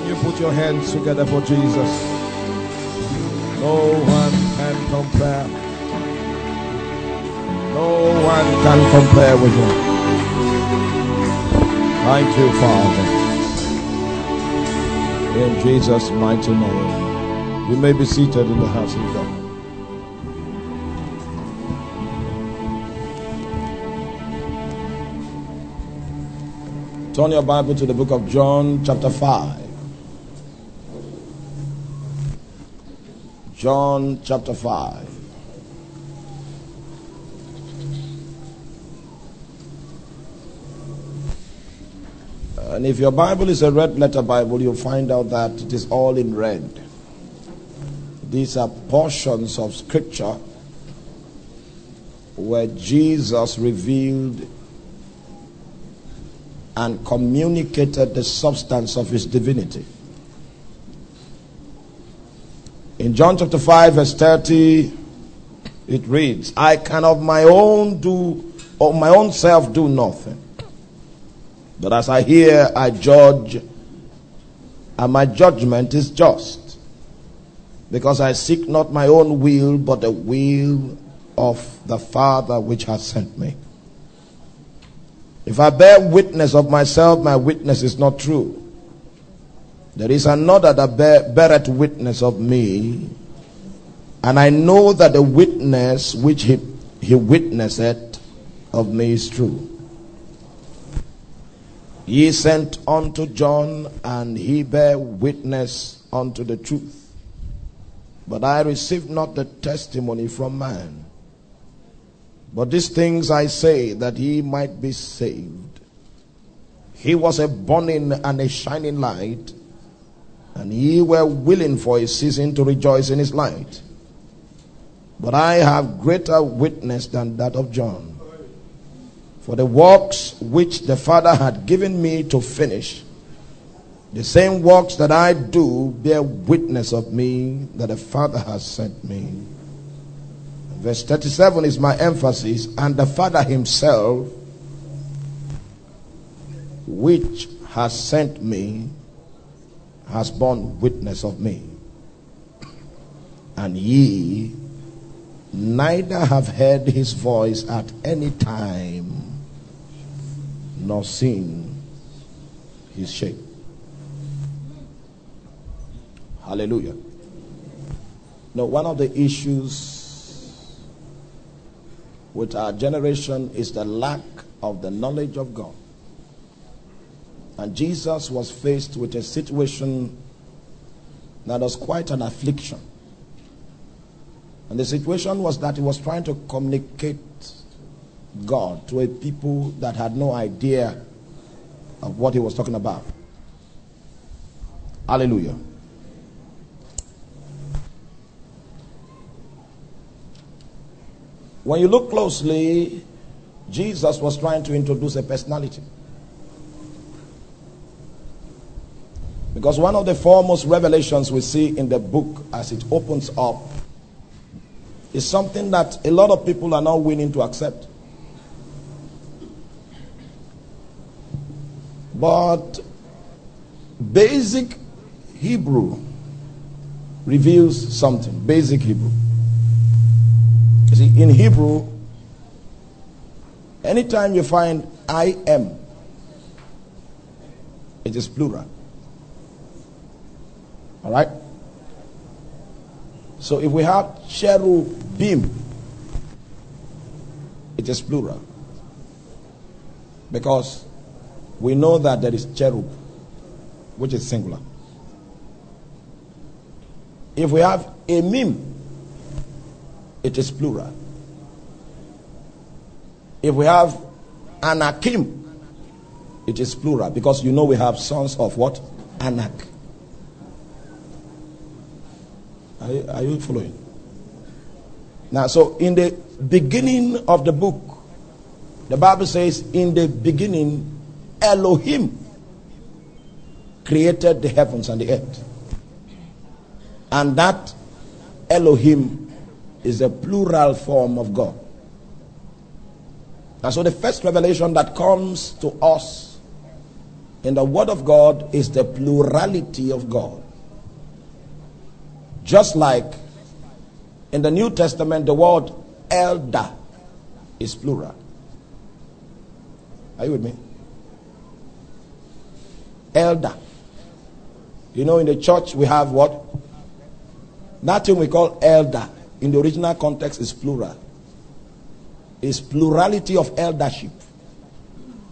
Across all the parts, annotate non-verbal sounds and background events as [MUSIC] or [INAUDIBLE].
Can you put your hands together for Jesus? No one can compare. No one can compare with him. Thank you, Father. In Jesus' mighty name. You may be seated in the house of God. Turn your Bible to the book of John, chapter 5. John, chapter 5. And if your Bible is a red letter Bible, you'll find out that it is all in red. These are portions of scripture where Jesus revealed and communicated the substance of his divinity. In John chapter 5, verse 30, it reads, I can of my own do, of my own self do nothing. But as I hear, I judge, and my judgment is just. Because I seek not my own will, but the will of the Father which has sent me. If I bear witness of myself, my witness is not true. There is another that bear, beareth witness of me, and I know that the witness which he, he witnesseth of me is true. He sent unto John, and he bare witness unto the truth. But I received not the testimony from man. But these things I say that he might be saved. He was a burning and a shining light, and ye were willing for a season to rejoice in his light. But I have greater witness than that of John. For the works which the Father had given me to finish, the same works that I do bear witness of me that the Father has sent me. Verse 37 is my emphasis, and the Father Himself, which has sent me, has borne witness of me. And ye neither have heard his voice at any time, nor seen his shape. Hallelujah. Now, one of the issues with our generation is the lack of the knowledge of God. And Jesus was faced with a situation that was quite an affliction. And the situation was that he was trying to communicate God to a people that had no idea of what he was talking about. Hallelujah. When you look closely, Jesus was trying to introduce a personality. Because one of the foremost revelations we see in the book as it opens up is something that a lot of people are not willing to accept. But basic Hebrew reveals something. Basic Hebrew. You see, in Hebrew, anytime you find I am, it is plural. All right? So if we have cherubim, it is plural. Because we know that there is cherub, which is singular. If we have Emim, it is plural. If we have Anakim, it is plural because you know we have sons of what? Anak. Are you, are you following? Now, so in the beginning of the book, the Bible says, in the beginning, Elohim created the heavens and the earth. And that Elohim is a plural form of God. And so the first revelation that comes to us in the Word of God is the plurality of God. Just like in the New Testament, the word elder is plural. Are you with me? Elder. You know, in the church we have what? That thing we call elder in the original context is plural. It's plurality of eldership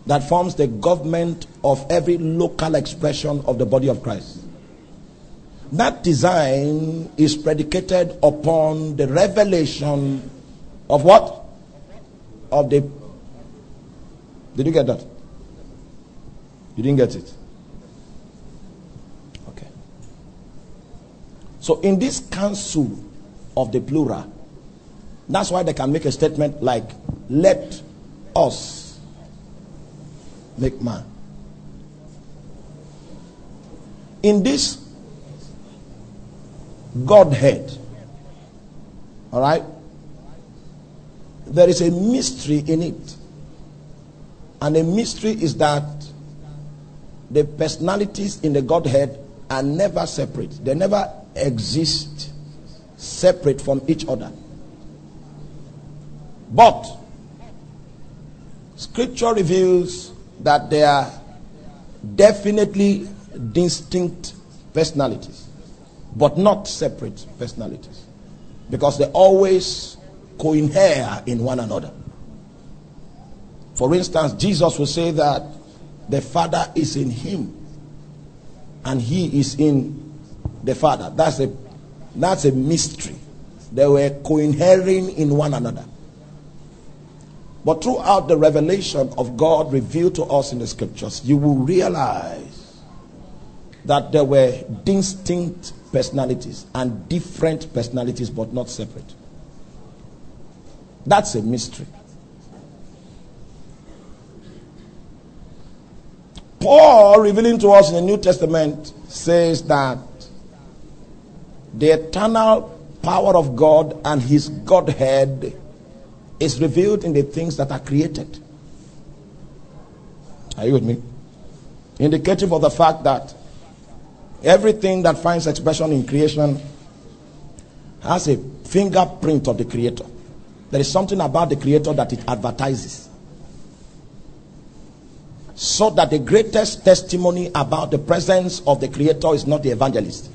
that forms the government of every local expression of the body of Christ. That design is predicated upon the revelation of what? Of the. Did you get that? You didn't get it? Okay. So, in this council of the plural, that's why they can make a statement like, let us make man. In this Godhead, all right, there is a mystery in it. And the mystery is that the personalities in the Godhead are never separate, they never exist separate from each other. But scripture reveals that they are definitely distinct personalities, but not separate personalities. Because they always cohere in one another. For instance, Jesus will say that the Father is in him and he is in the Father. That's a that's a mystery. They were cohering in one another. But throughout the revelation of God revealed to us in the scriptures, you will realize that there were distinct personalities and different personalities, but not separate. That's a mystery. Paul, revealing to us in the New Testament, says that the eternal power of God and his Godhead is revealed in the things that are created. Are you with me? Indicative of the fact that everything that finds expression in creation has a fingerprint of the Creator. There is something about the Creator that it advertises. So that the greatest testimony about the presence of the Creator is not the evangelist,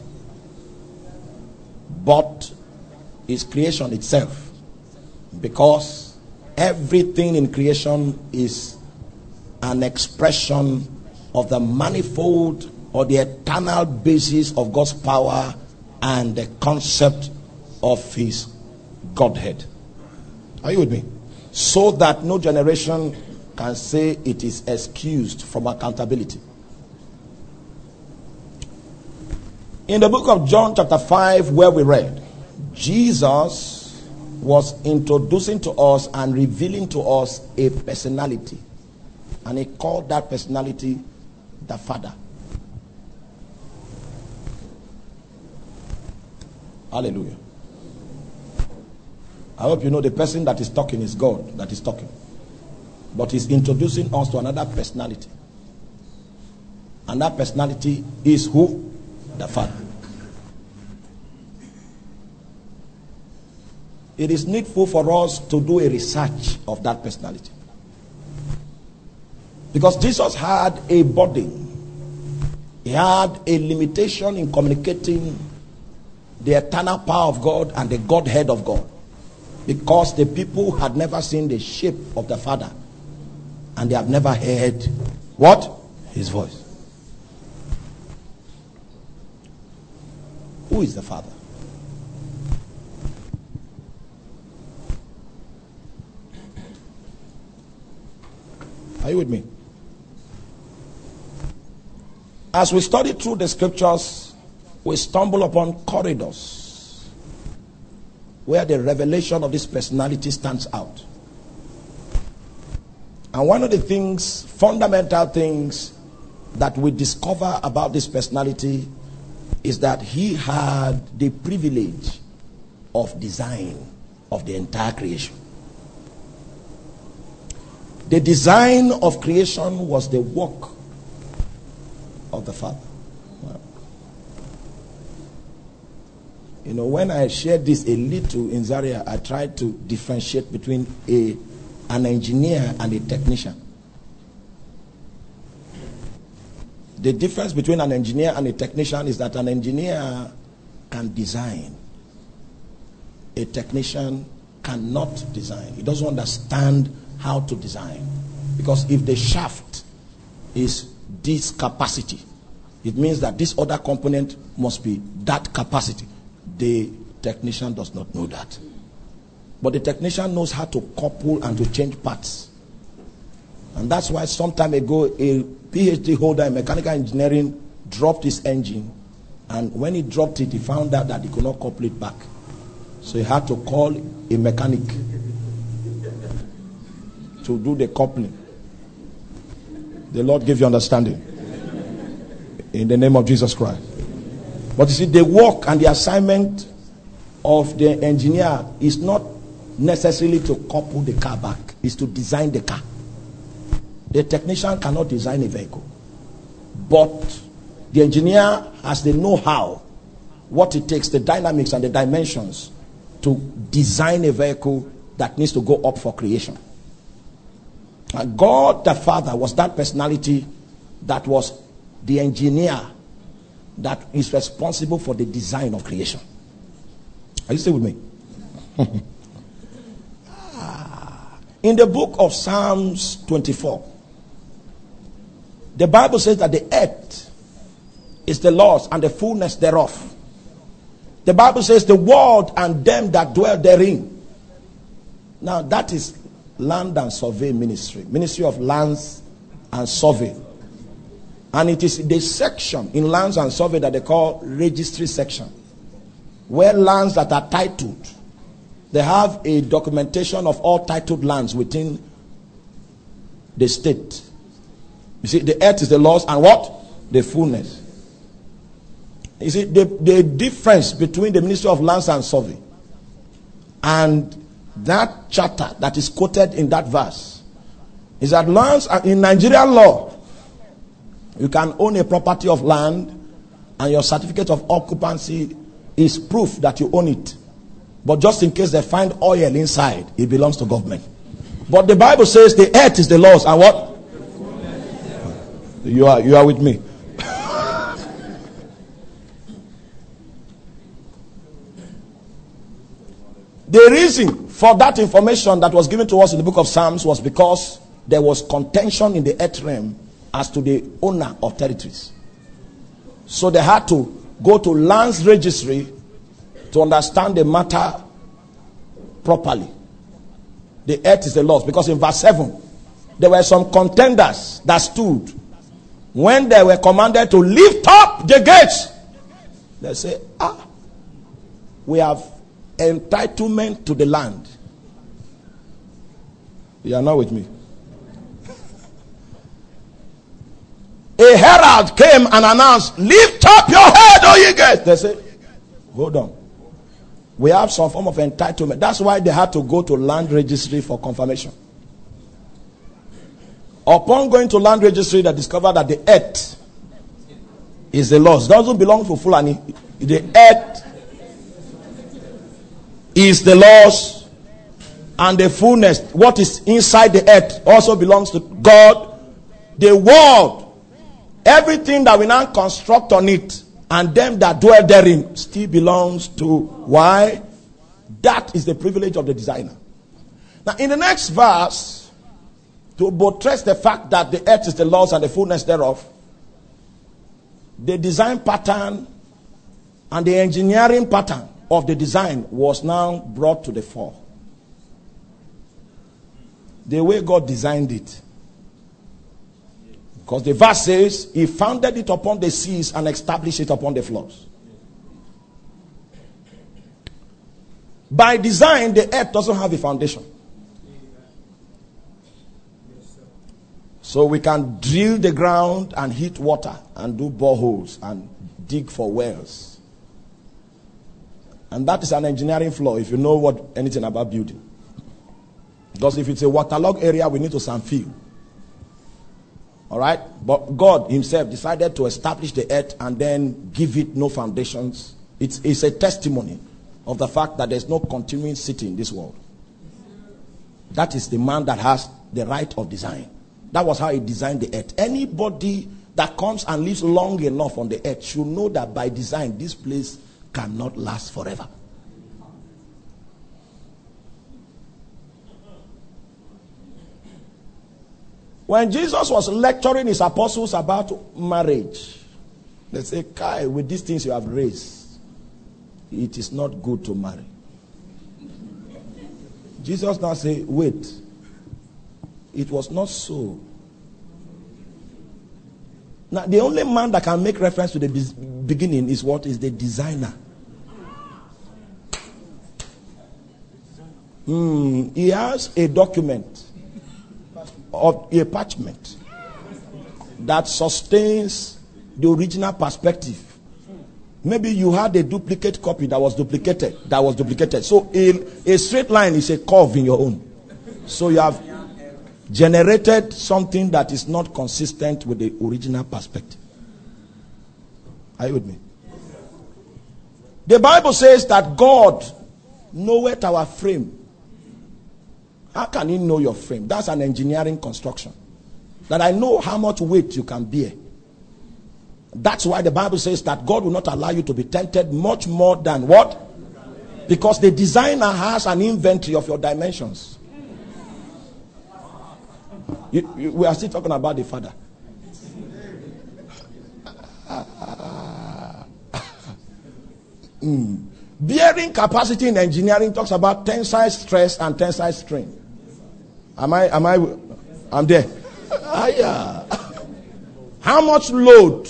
but is creation itself because everything in creation is an expression of the manifold or the eternal basis of God's power and the concept of His Godhead. Are you with me? So that no generation can say it is excused from accountability. In the book of John, chapter 5, where we read, Jesus was introducing to us and revealing to us a personality. And he called that personality the Father. Hallelujah. I hope you know the person that is talking is God that is talking. But he's introducing us to another personality. And that personality is who? The Father. it is needful for us to do a research of that personality. Because Jesus had a body, he had a limitation in communicating the eternal power of God and the Godhead of God. Because the people had never seen the shape of the Father and they have never heard what? His voice. Who is the Father? Are you with me? As we study through the scriptures, we stumble upon corridors where the revelation of this personality stands out. And one of the things, fundamental things that we discover about this personality is that he had the privilege of design of the entire creation. The design of creation was the work of the Father. You know, when I shared this a little in Zaria, I tried to differentiate between a, an engineer and a technician. The difference between an engineer and a technician is that an engineer can design, a technician cannot design. He doesn't understand how to design. Because if the shaft is this capacity, it means that this other component must be that capacity. The technician does not know that. But the technician knows how to couple and to change parts. And that's why some time ago, a PhD holder in mechanical engineering dropped his engine. And when he dropped it, he found out that he could not couple it back. So he had to call a mechanic to do the coupling. The Lord give you understanding. In the name of Jesus Christ. But you see, the work and the assignment of the engineer is not necessarily to couple the car back, is to design the car. The technician cannot design a vehicle. But the engineer has the know how, what it takes, the dynamics and the dimensions to design a vehicle that needs to go up for creation. And God the Father was that personality that was the engineer that is responsible for the design of creation. Are you still with me? [LAUGHS] In the book of Psalms 24, the Bible says that the earth is the Lord's and the fullness thereof. The Bible says the world and them that dwell therein. Now that is land and survey ministry, ministry of lands and survey. And it is the section in lands and survey that they call registry section, where lands that are titled, they have a documentation of all titled lands within the state. You see, the earth is the Lord's and what? The fullness. You see, the, the difference between the Ministry of Lands and Survey and that charter that is quoted in that verse is that lands in Nigerian law, you can own a property of land and your certificate of occupancy is proof that you own it. But just in case they find oil inside, it belongs to government. But the Bible says the earth is the Lord's and what? You are you are with me. [LAUGHS] The reason for that information that was given to us in the book of Psalms was because there was contention in the earth realm as to the owner of territories. So they had to go to lands registry to understand the matter properly. The earth is the Lord's because in verse 7 there were some contenders that stood when they were commanded to lift up the gates. They say, Ah, we have entitlement to the land. You are not with me. A herald came and announced, Lift up your head, O ye gates. They said, Hold on. We have some form of entitlement. That's why they had to go to land registry for confirmation. Upon going to land registry, they discovered that the earth is the Lord's. Doesn't belong to Fulani. The earth is the Lord's and the fullness, what is inside the earth, also belongs to God. The world, everything that we now construct on it, and them that dwell therein, still belongs to why? That is the privilege of the designer. Now, in the next verse, to buttress the fact that the earth is the Lord's and the fullness thereof, the design pattern and the engineering pattern of the design was now brought to the fore. The way God designed it. Because the verse says, He founded it upon the seas and established it upon the floods. By design, the earth doesn't have a foundation. So we can drill the ground and heat water and do boreholes and dig for wells. And that is an engineering flaw if you know what anything about building. Because if it's a waterlogged area, we need to sand fill. All right? But God Himself decided to establish the earth and then give it no foundations. It's, it's a testimony of the fact that there's no continuing city in this world. That is the man that has the right of design. That was how he designed the earth. Anybody that comes and lives long enough on the earth should know that by design, this place cannot last forever. When Jesus was lecturing his apostles about marriage, they say, Kai, with these things you have raised, it is not good to marry. Jesus now say, wait, it was not so. Now, the only man that can make reference to the beginning is what is the designer. Mm, he has a document of a parchment that sustains the original perspective. Maybe you had a duplicate copy that was duplicated. That was duplicated. So a, a straight line is a curve in your own. So you have generated something that is not consistent with the original perspective. Are you with me? The Bible says that God knoweth our frame how can he know your frame? That's an engineering construction. That I know how much weight you can bear. That's why the Bible says that God will not allow you to be tempted much more than what? Because the designer has an inventory of your dimensions. You, you, we are still talking about the Father. [LAUGHS] mm. Bearing capacity in engineering talks about tensile stress and tensile strain. Am I, am I, I'm there. How much load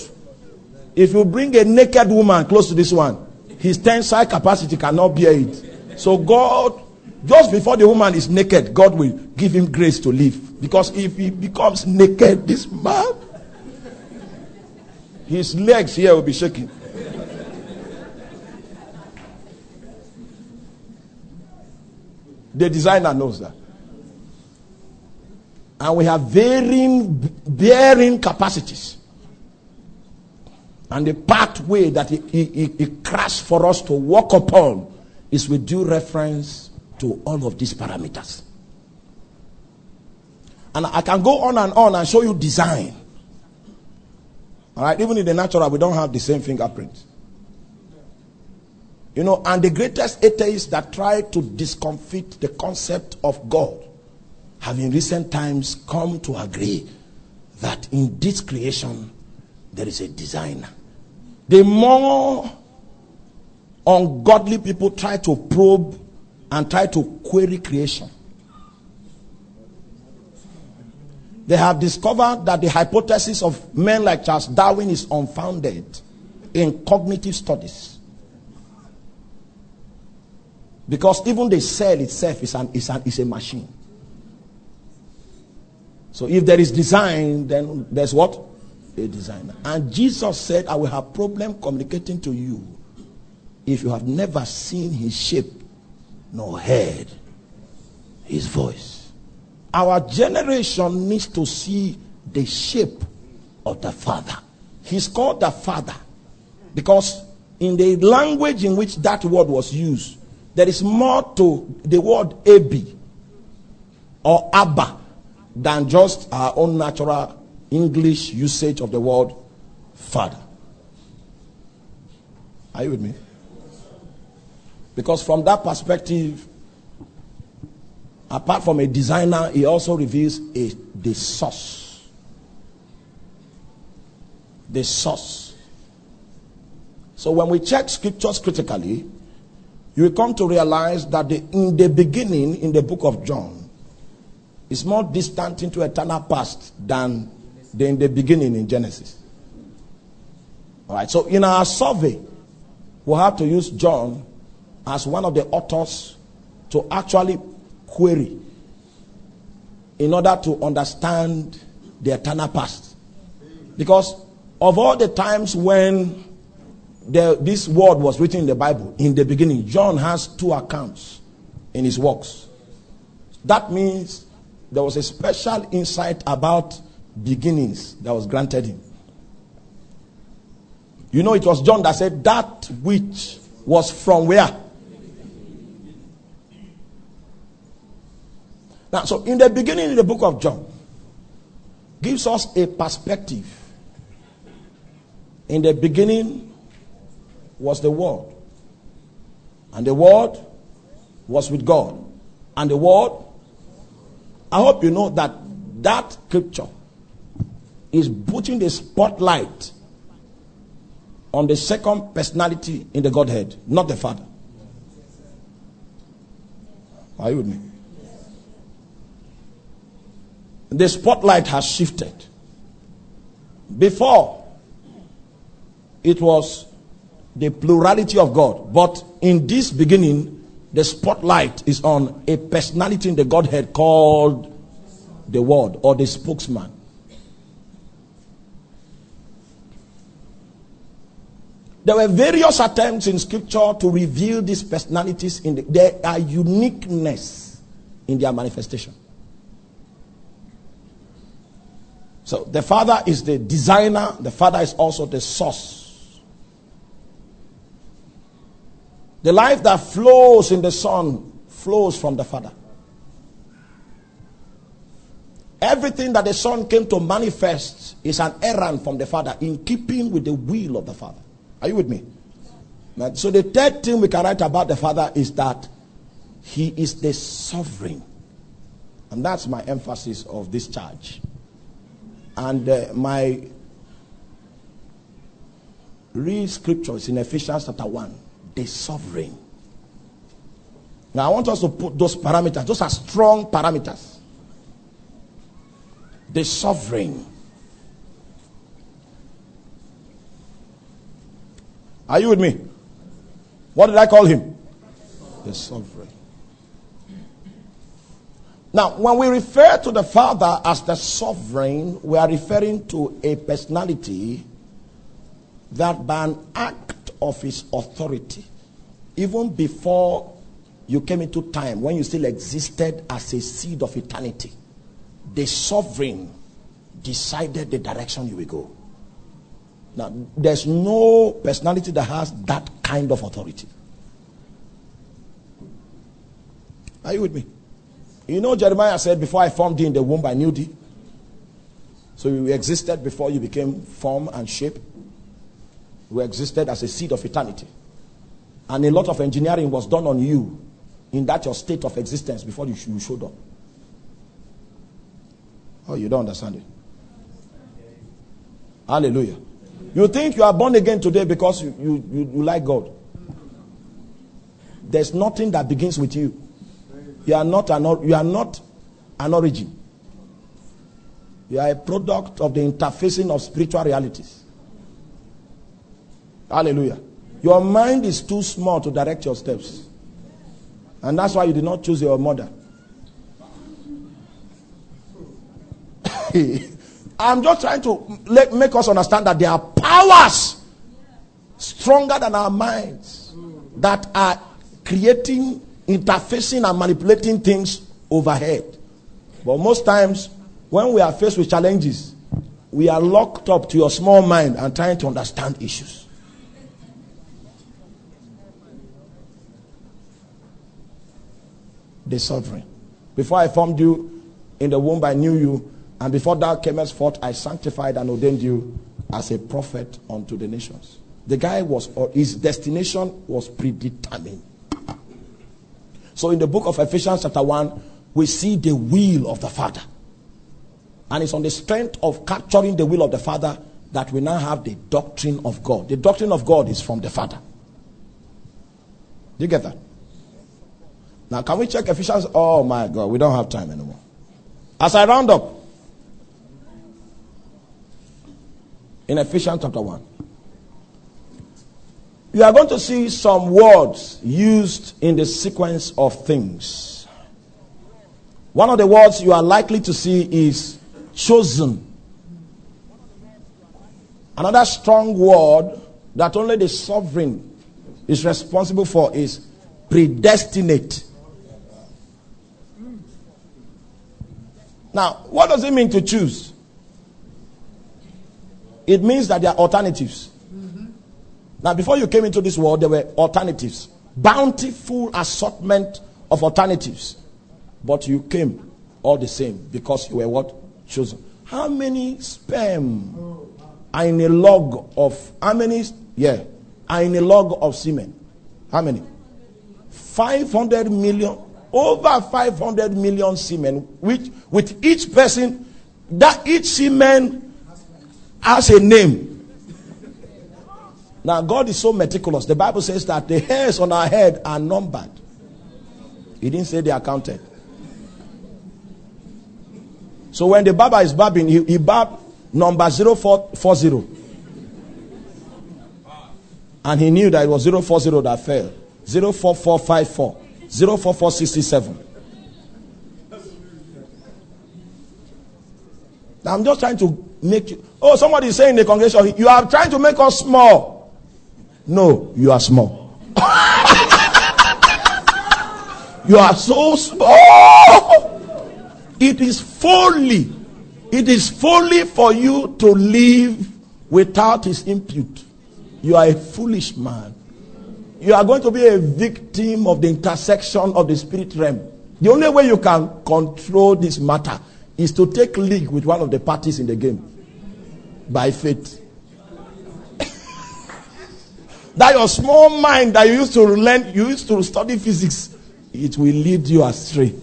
if you bring a naked woman close to this one? His tensile capacity cannot bear it. So God, just before the woman is naked, God will give him grace to live. Because if he becomes naked, this man, his legs here will be shaking. The designer knows that. And we have varying bearing capacities. And the pathway that he, he, he crashed for us to walk upon is with due reference to all of these parameters. And I can go on and on and show you design. All right, even in the natural, we don't have the same fingerprint. You know, and the greatest atheists that try to discomfit the concept of God have in recent times come to agree that in this creation there is a designer. The more ungodly people try to probe and try to query creation, they have discovered that the hypothesis of men like Charles Darwin is unfounded in cognitive studies. Because even the cell itself is, an, is, an, is a machine. So if there is design, then there's what? A designer. And Jesus said, I will have problem communicating to you if you have never seen his shape nor heard his voice. Our generation needs to see the shape of the Father. He's called the Father because in the language in which that word was used, there is more to the word Abi or Abba than just our own natural English usage of the word father. Are you with me? Because from that perspective, apart from a designer, he also reveals a, the source. The source. So when we check scriptures critically, you will come to realize that the, in the beginning, in the book of John, is more distant into eternal past than the, in the beginning in Genesis. All right, so in our survey, we'll have to use John as one of the authors to actually query in order to understand the eternal past. Because of all the times when the, this word was written in the Bible, in the beginning, John has two accounts in his works. That means there was a special insight about beginnings that was granted him. You know, it was John that said, That which was from where? Now, so in the beginning, in the book of John, gives us a perspective. In the beginning was the Word, and the Word was with God, and the Word. I hope you know that that scripture is putting the spotlight on the second personality in the Godhead, not the Father. Are you with me? The spotlight has shifted. Before, it was the plurality of God. But in this beginning, the spotlight is on a personality in the Godhead called the Word or the spokesman. There were various attempts in scripture to reveal these personalities in the, there are uniqueness in their manifestation. So the father is the designer, the father is also the source. The life that flows in the son flows from the father. Everything that the son came to manifest is an errand from the father in keeping with the will of the father. Are you with me? So the third thing we can write about the Father is that He is the sovereign. And that's my emphasis of this charge. And uh, my read scriptures in Ephesians chapter 1. The sovereign. Now I want us to put those parameters, those are strong parameters. The sovereign. Are you with me? What did I call him? The sovereign. Now, when we refer to the Father as the sovereign, we are referring to a personality that by an act of his authority, even before you came into time, when you still existed as a seed of eternity, the sovereign decided the direction you will go. Now, there's no personality that has that kind of authority. Are you with me? You know, Jeremiah said, Before I formed you in the womb, I knew thee. So you existed before you became form and shape. You existed as a seed of eternity. And a lot of engineering was done on you in that your state of existence before you showed up. Oh, you don't understand it. Hallelujah. You think you are born again today because you, you, you, you like God. There's nothing that begins with you. You are not an, you are not an origin. You are a product of the interfacing of spiritual realities. Hallelujah. Your mind is too small to direct your steps. And that's why you did not choose your mother. [LAUGHS] I'm just trying to make us understand that there are powers stronger than our minds that are creating, interfacing, and manipulating things overhead. But most times, when we are faced with challenges, we are locked up to your small mind and trying to understand issues. The sovereign. Before I formed you in the womb, I knew you and before thou camest forth, I sanctified and ordained you as a prophet unto the nations. The guy was, or his destination was predetermined. So in the book of Ephesians, chapter 1, we see the will of the Father. And it's on the strength of capturing the will of the Father that we now have the doctrine of God. The doctrine of God is from the Father. Do you get that? Now, can we check Ephesians? Oh my God, we don't have time anymore. As I round up, in Ephesians chapter 1. You are going to see some words used in the sequence of things. One of the words you are likely to see is chosen. Another strong word that only the sovereign is responsible for is predestinate. Now, what does it mean to choose? it means that there are alternatives. Mm-hmm. Now, before you came into this world, there were alternatives, bountiful assortment of alternatives. But you came all the same because you were what? Chosen. How many sperm are in a log of, how many, yeah, are in a log of semen? How many? 500 million, over 500 million semen, which with each person, that each semen has a name. Now, God is so meticulous. The Bible says that the hairs on our head are numbered. He didn't say they are counted. So when the Baba is babbing, he, he bab number 0440. And he knew that it was 040 that fell. 04454. 04467. I'm just trying to make you. Oh, somebody is saying in the congregation, you are trying to make us small. No, you are small. [LAUGHS] you are so small. It is folly. It is folly for you to live without his input. You are a foolish man. You are going to be a victim of the intersection of the spirit realm. The only way you can control this matter is to take league with one of the parties in the game by faith. [LAUGHS] That your small mind that you used to learn, you used to study physics, it will lead you astray.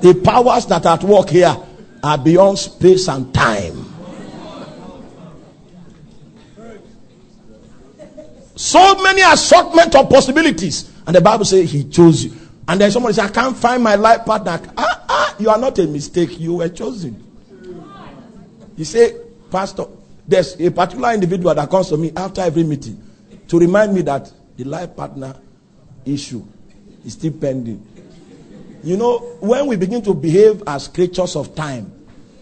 The powers that are at work here are beyond space and time. So many assortment of possibilities. And the Bible says he chose you. And then somebody says, I can't find my life partner. Ah, ah, you are not a mistake. You were chosen. You say, Pastor, there's a particular individual that comes to me after every meeting to remind me that the life partner issue is still pending. You know, when we begin to behave as creatures of time,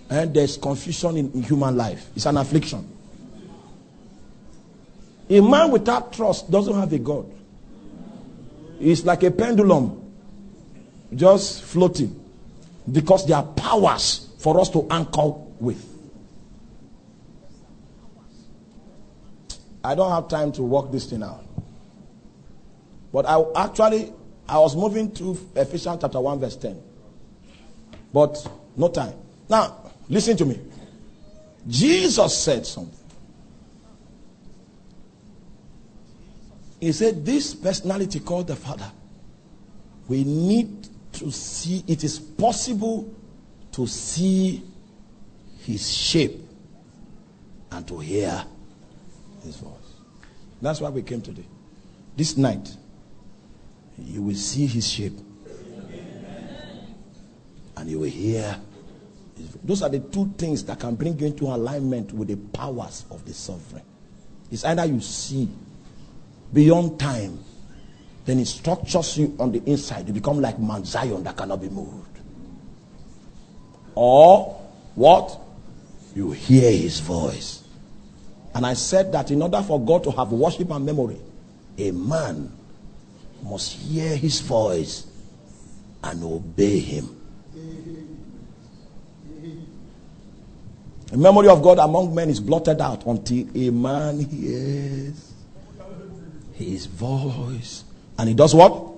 and eh, there's confusion in human life, it's an affliction. A man without trust doesn't have a God. It's like a pendulum just floating because there are powers for us to anchor with. I don't have time to work this thing out. But I actually, I was moving to Ephesians chapter 1, verse 10. But no time. Now, listen to me. Jesus said something. He said, This personality called the Father, we need to see, it is possible to see his shape and to hear his voice. That's why we came today. This night, you will see his shape. And you will hear. Those are the two things that can bring you into alignment with the powers of the sovereign. It's either you see beyond time, then it structures you on the inside. You become like Mount Zion that cannot be moved. Or what? You hear his voice. And I said that in order for God to have worship and memory, a man must hear his voice and obey him. The memory of God among men is blotted out until a man hears his voice. And he does what?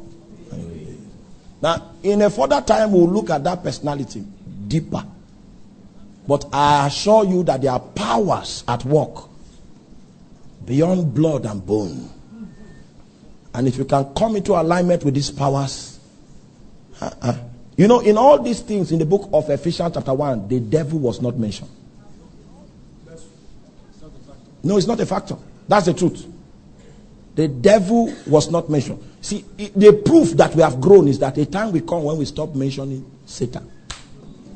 Now, in a further time, we'll look at that personality deeper. But I assure you that there are powers at work beyond blood and bone. And if you can come into alignment with these powers, uh-uh. you know, in all these things in the book of Ephesians, chapter 1, the devil was not mentioned. No, it's not a factor. That's the truth. The devil was not mentioned. See, the proof that we have grown is that a time will come when we stop mentioning Satan.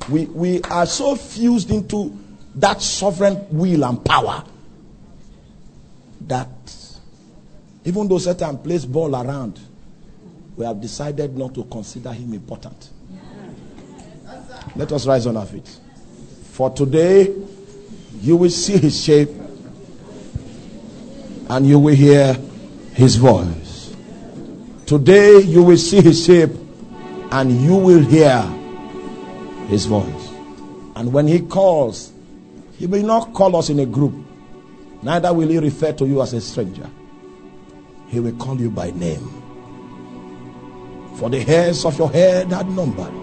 We, we are so fused into that sovereign will and power that even though Satan plays ball around, we have decided not to consider him important. Let us rise on our feet. For today, you will see his shape and you will hear his voice. Today, you will see his shape and you will hear his voice. And when he calls, he will not call us in a group, Neither will he refer to you as a stranger. He will call you by name. For the hairs of your head are numbered.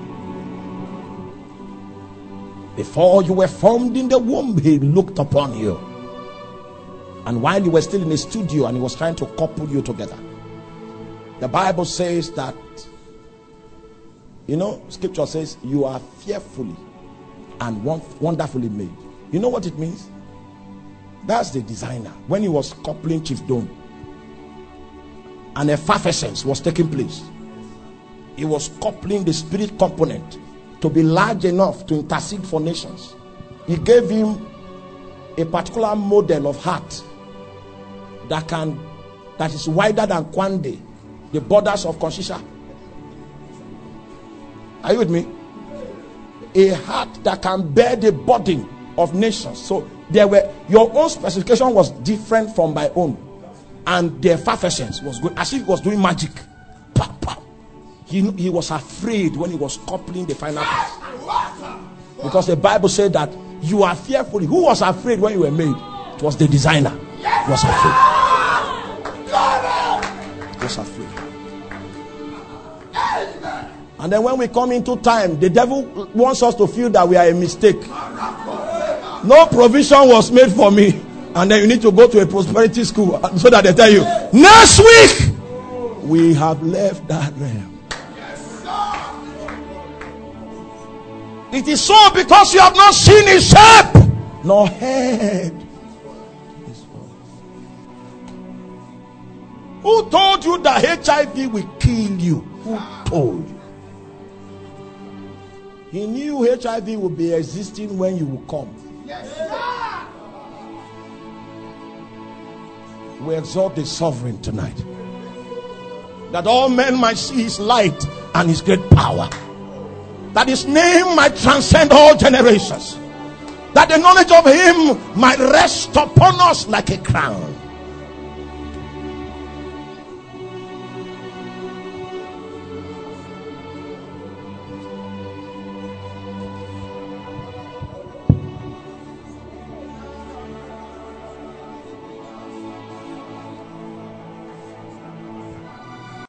Before you were formed in the womb, he looked upon you. And while you were still in the studio and he was trying to couple you together, the Bible says that, you know, scripture says you are fearfully and wonderfully made. You know what it means? That's the designer. When he was coupling Chief Don, and effervescence was taking place, he was coupling the spirit component to be large enough to intercede for nations. He gave him a particular model of heart that can that is wider than Kwande, the borders of Konshisha. Are you with me? A heart that can bear the burden of nations. So there were your own specification was different from my own, and the effervescence was good as if he was doing magic. Pa, pa. He, he was afraid when he was coupling the final. Because the Bible said that you are fearfully. Who was afraid when you were made? It was the designer. Was afraid. Was afraid. And then when we come into time, the devil wants us to feel that we are a mistake. No provision was made for me. And then you need to go to a prosperity school so that they tell you, next week, we have left that realm. It is so because you have not seen his shape nor head. Who told you that HIV will kill you? Who told you? He knew HIV would be existing when you will come. Yes, we exalt the sovereign tonight. That all men might see his light and his great power that his name might transcend all generations, that the knowledge of him might rest upon us like a crown.